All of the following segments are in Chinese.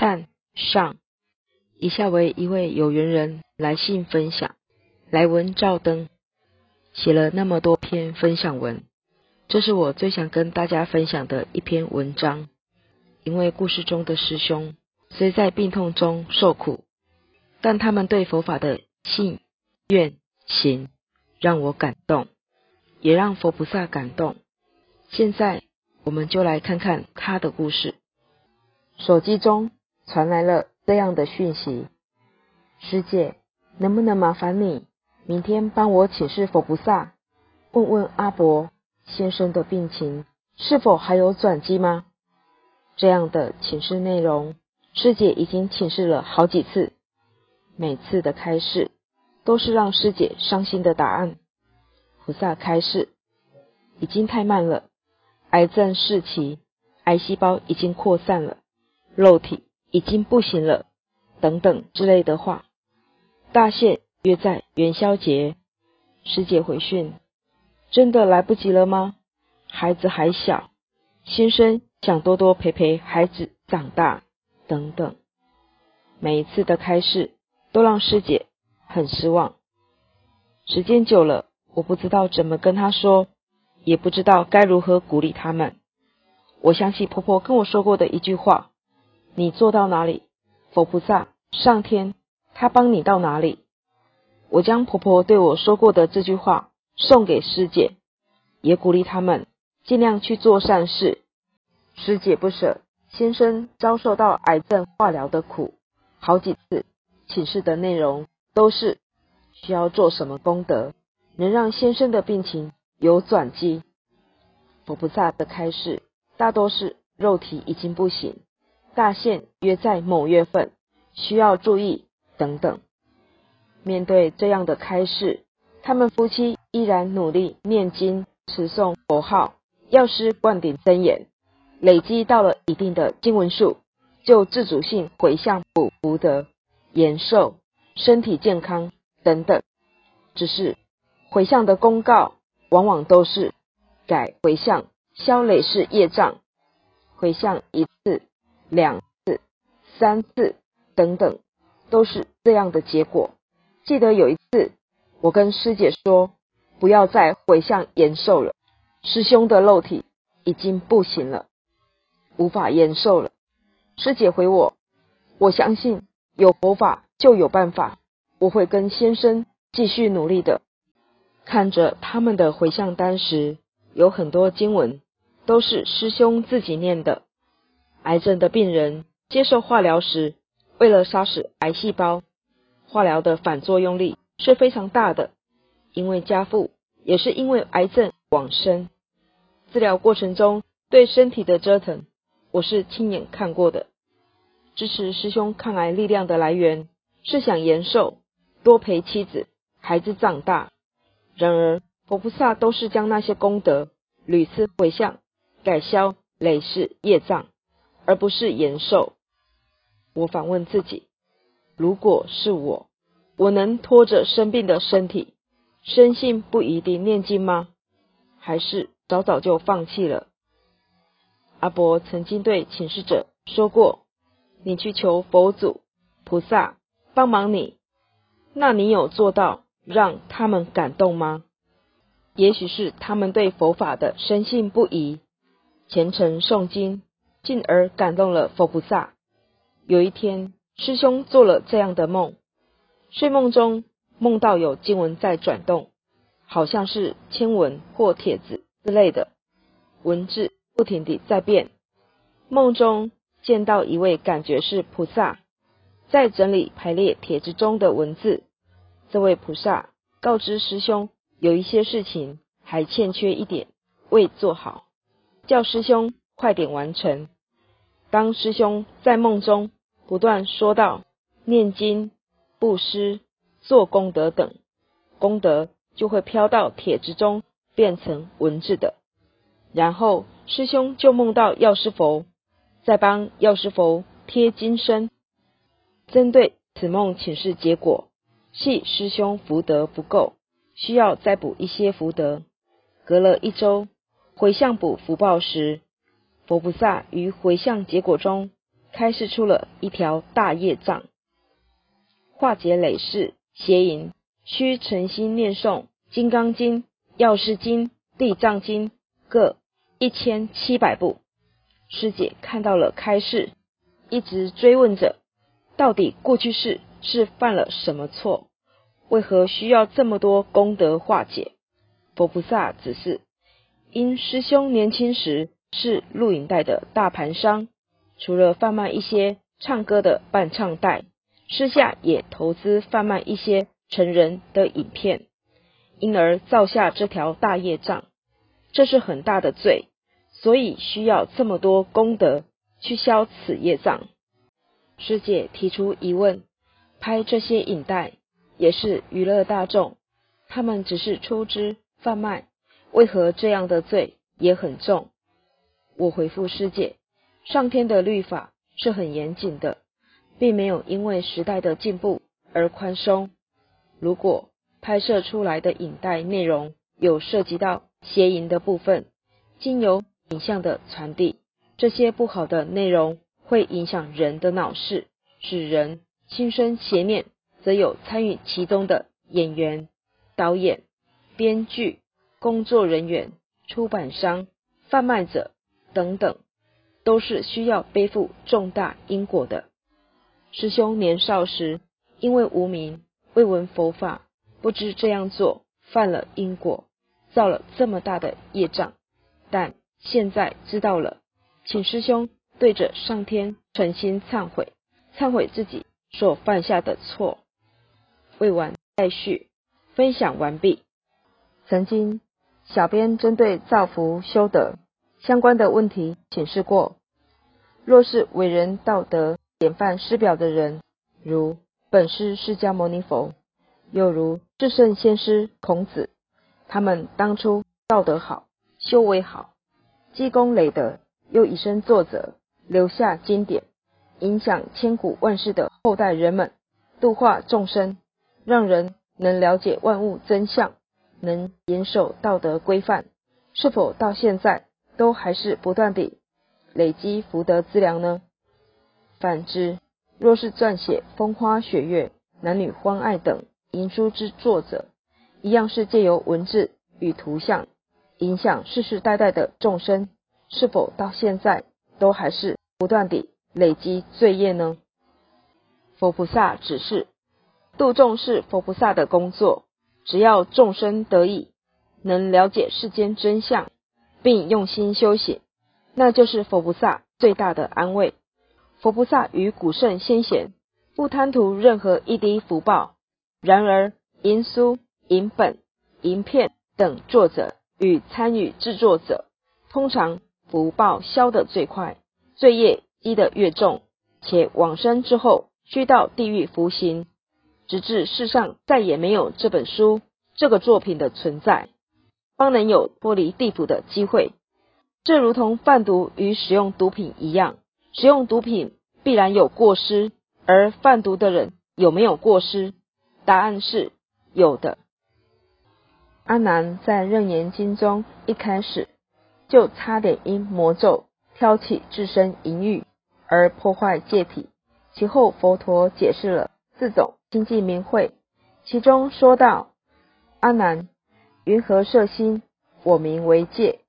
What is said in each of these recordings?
看上，以下为一位有缘人来信分享。来文照灯，写了那么多篇分享文，这是我最想跟大家分享的一篇文章。因为故事中的师兄虽在病痛中受苦，但他们对佛法的信愿行让我感动，也让佛菩萨感动。现在我们就来看看他的故事。手机中传来了这样的讯息：师姐，能不能麻烦你明天帮我请示佛菩萨，问问阿伯先生的病情是否还有转机吗？这样的请示内容，师姐已经请示了好几次，每次的开示都是让师姐伤心的答案。菩萨开示已经太慢了，癌症四期，癌细胞已经扩散了。肉体已经不行了，等等之类的话。大限约在元宵节，师姐回讯，真的来不及了吗？孩子还小，先生想多多陪陪孩子长大，等等。每一次的开示都让师姐很失望。时间久了，我不知道怎么跟她说，也不知道该如何鼓励他们。我想起婆婆跟我说过的一句话。你做到哪里，佛菩萨、上天，他帮你到哪里？我将婆婆对我说过的这句话送给师姐，也鼓励他们尽量去做善事。师姐不舍先生遭受到癌症化疗的苦，好几次请示的内容都是需要做什么功德，能让先生的病情有转机。佛菩萨的开示大多是肉体已经不行。大限约在某月份，需要注意等等。面对这样的开示，他们夫妻依然努力念经、持诵佛号、药师灌顶真言，累积到了一定的经文数，就自主性回向补福德、延寿、身体健康等等。只是回向的公告，往往都是改回向消累世业障，回向一次。两次、三次等等，都是这样的结果。记得有一次，我跟师姐说，不要再回向延寿了，师兄的肉体已经不行了，无法延寿了。师姐回我，我相信有佛法就有办法，我会跟先生继续努力的。看着他们的回向单时，有很多经文都是师兄自己念的。癌症的病人接受化疗时，为了杀死癌细胞，化疗的反作用力是非常大的。因为家父也是因为癌症往生，治疗过程中对身体的折腾，我是亲眼看过的。支持师兄抗癌力量的来源是想延寿，多陪妻子、孩子长大。然而佛菩萨都是将那些功德屡次回向，改消累世业障。而不是延寿。我反问自己：如果是我，我能拖着生病的身体，深信不一定念经吗？还是早早就放弃了？阿伯曾经对请示者说过：“你去求佛祖、菩萨帮忙你，那你有做到让他们感动吗？也许是他们对佛法的深信不疑，虔诚诵经。”进而感动了佛菩萨。有一天，师兄做了这样的梦：睡梦中梦到有经文在转动，好像是签文或帖子之类的文字，不停地在变。梦中见到一位感觉是菩萨，在整理排列帖子中的文字。这位菩萨告知师兄，有一些事情还欠缺一点，未做好，叫师兄。快点完成。当师兄在梦中不断说道：“念经、布施、做功德等，功德就会飘到帖子中，变成文字的。然后师兄就梦到药师佛在帮药师佛贴金身。针对此梦请示结果，系师兄福德不够，需要再补一些福德。隔了一周回向补福报时。佛菩萨于回向结果中开示出了一条大业障，化解累世邪淫，需诚心念诵《金刚经》《药师经》《地藏经》各一千七百部。师姐看到了开示，一直追问着，到底过去世是犯了什么错？为何需要这么多功德化解？佛菩萨只是因师兄年轻时是录影带的大盘商，除了贩卖一些唱歌的伴唱带，私下也投资贩卖一些成人的影片，因而造下这条大业障。这是很大的罪，所以需要这么多功德去消此业障。师姐提出疑问：拍这些影带？也是娱乐大众，他们只是出资贩卖，为何这样的罪也很重？我回复师姐，上天的律法是很严谨的，并没有因为时代的进步而宽松。如果拍摄出来的影带内容有涉及到邪淫的部分，经由影像的传递，这些不好的内容会影响人的脑视，使人心生邪念。则有参与其中的演员、导演、编剧、工作人员、出版商、贩卖者等等，都是需要背负重大因果的。师兄年少时因为无名，未闻佛法，不知这样做犯了因果，造了这么大的业障。但现在知道了，请师兄对着上天诚心忏悔，忏悔自己所犯下的错。未完待续，分享完毕。曾经，小编针对造福修德相关的问题请示过。若是伟人道德典范师表的人，如本师释迦牟尼佛，又如至圣先师孔子，他们当初道德好，修为好，积功累德，又以身作则，留下经典，影响千古万世的后代人们，度化众生。让人能了解万物真相，能严守道德规范，是否到现在都还是不断地累积福德资粮呢？反之，若是撰写风花雪月、男女欢爱等淫书之作者，一样是借由文字与图像影响世世代代的众生，是否到现在都还是不断地累积罪业呢？佛菩萨指示。度众是佛菩萨的工作，只要众生得意，能了解世间真相，并用心修行，那就是佛菩萨最大的安慰。佛菩萨与古圣先贤不贪图任何一滴福报，然而银书、银本、银片等作者与参与制作者，通常福报消得最快，罪业积得越重，且往生之后需到地狱服刑。直至世上再也没有这本书、这个作品的存在，方能有脱离地府的机会。这如同贩毒与使用毒品一样，使用毒品必然有过失，而贩毒的人有没有过失？答案是有的。阿难在《楞严经》中一开始就差点因魔咒挑起自身淫欲而破坏戒体，其后佛陀解释了四种。经济明慧，其中说到：阿难，云何摄心？我名为戒。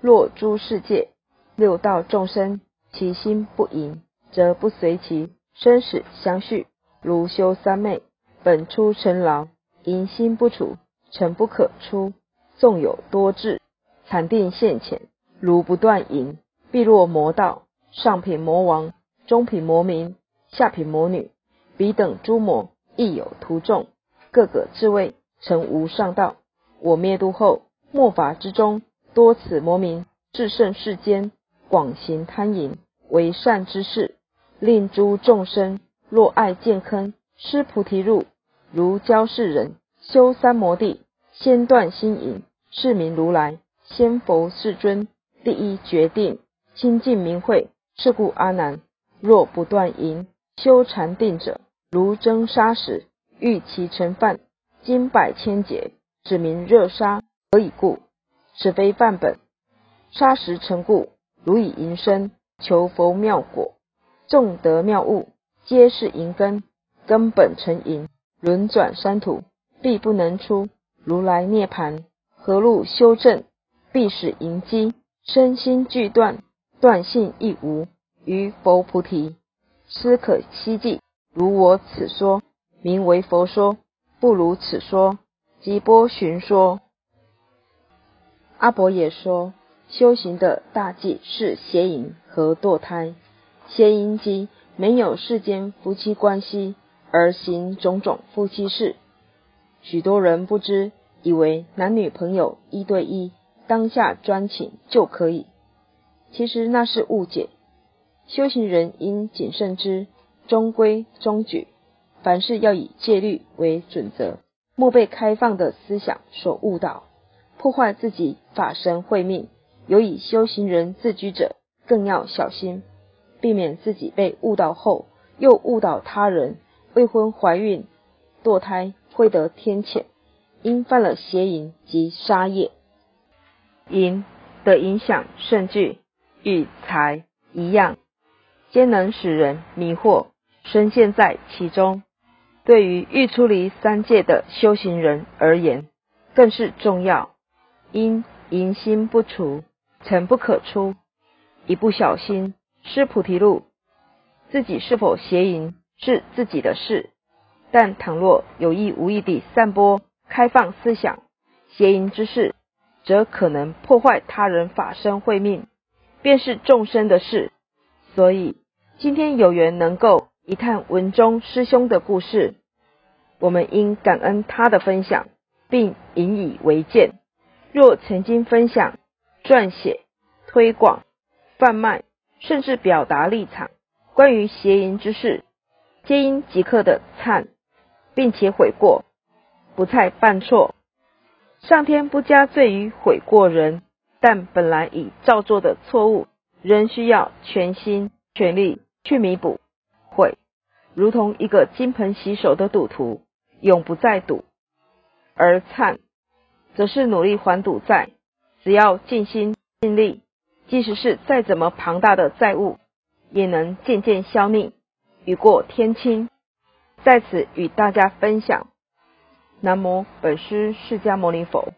若诸世界六道众生，其心不淫，则不随其生死相续。如修三昧，本出尘劳，淫心不除，诚不可出。纵有多智，禅定现前，如不断淫，必落魔道。上品魔王，中品魔民，下品魔女，彼等诸魔。亦有徒众，各个自谓成无上道。我灭度后，末法之中，多此魔民，至圣世间，广行贪淫，为善之事，令诸众生若爱见坑，施菩提路，如教世人修三摩地，先断心淫，是名如来先佛世尊第一决定清净明慧。是故阿难，若不断淫，修禅定者。如蒸砂石，欲其成饭，经百千劫，指名热杀，何以故？此非范本。杀时成故，如以银身，求佛妙果。众得妙物，皆是银根，根本成银，轮转山土，必不能出。如来涅盘，何路修正？必使银机身心俱断，断性亦无。于佛菩提，斯可希冀。如我此说，名为佛说；不如此说，即波旬说。阿伯也说，修行的大忌是邪淫和堕胎。邪淫即没有世间夫妻关系，而行种种夫妻事。许多人不知，以为男女朋友一对一，当下专情就可以。其实那是误解。修行人应谨慎之，中规中矩，凡事要以戒律为准则，莫被开放的思想所误导，破坏自己法身慧命。有以修行人自居者，更要小心，避免自己被误导后，又误导他人。未婚怀孕、堕胎，会得天谴，因犯了邪淫及杀业。淫的影响甚巨，与财一样。皆能使人迷惑，深陷在其中。对于欲出离三界的修行人而言，更是重要。因淫心不除，诚不可出。一不小心失菩提路，自己是否邪淫是自己的事。但倘若有意无意地散播开放思想、邪淫之事，则可能破坏他人法身慧命，便是众生的事。所以。今天有缘能够一探文中师兄的故事，我们应感恩他的分享，并引以为鉴。若曾经分享、撰写、推广、贩卖，甚至表达立场，关于邪淫之事，皆应即刻的忏，并且悔过，不再犯错。上天不加罪于悔过人，但本来已造作的错误，仍需要全心全力。去弥补，悔，如同一个金盆洗手的赌徒，永不再赌；而忏，则是努力还赌债。只要尽心尽力，即使是再怎么庞大的债务，也能渐渐消匿，雨过天晴。在此与大家分享。南无本师释迦牟尼佛。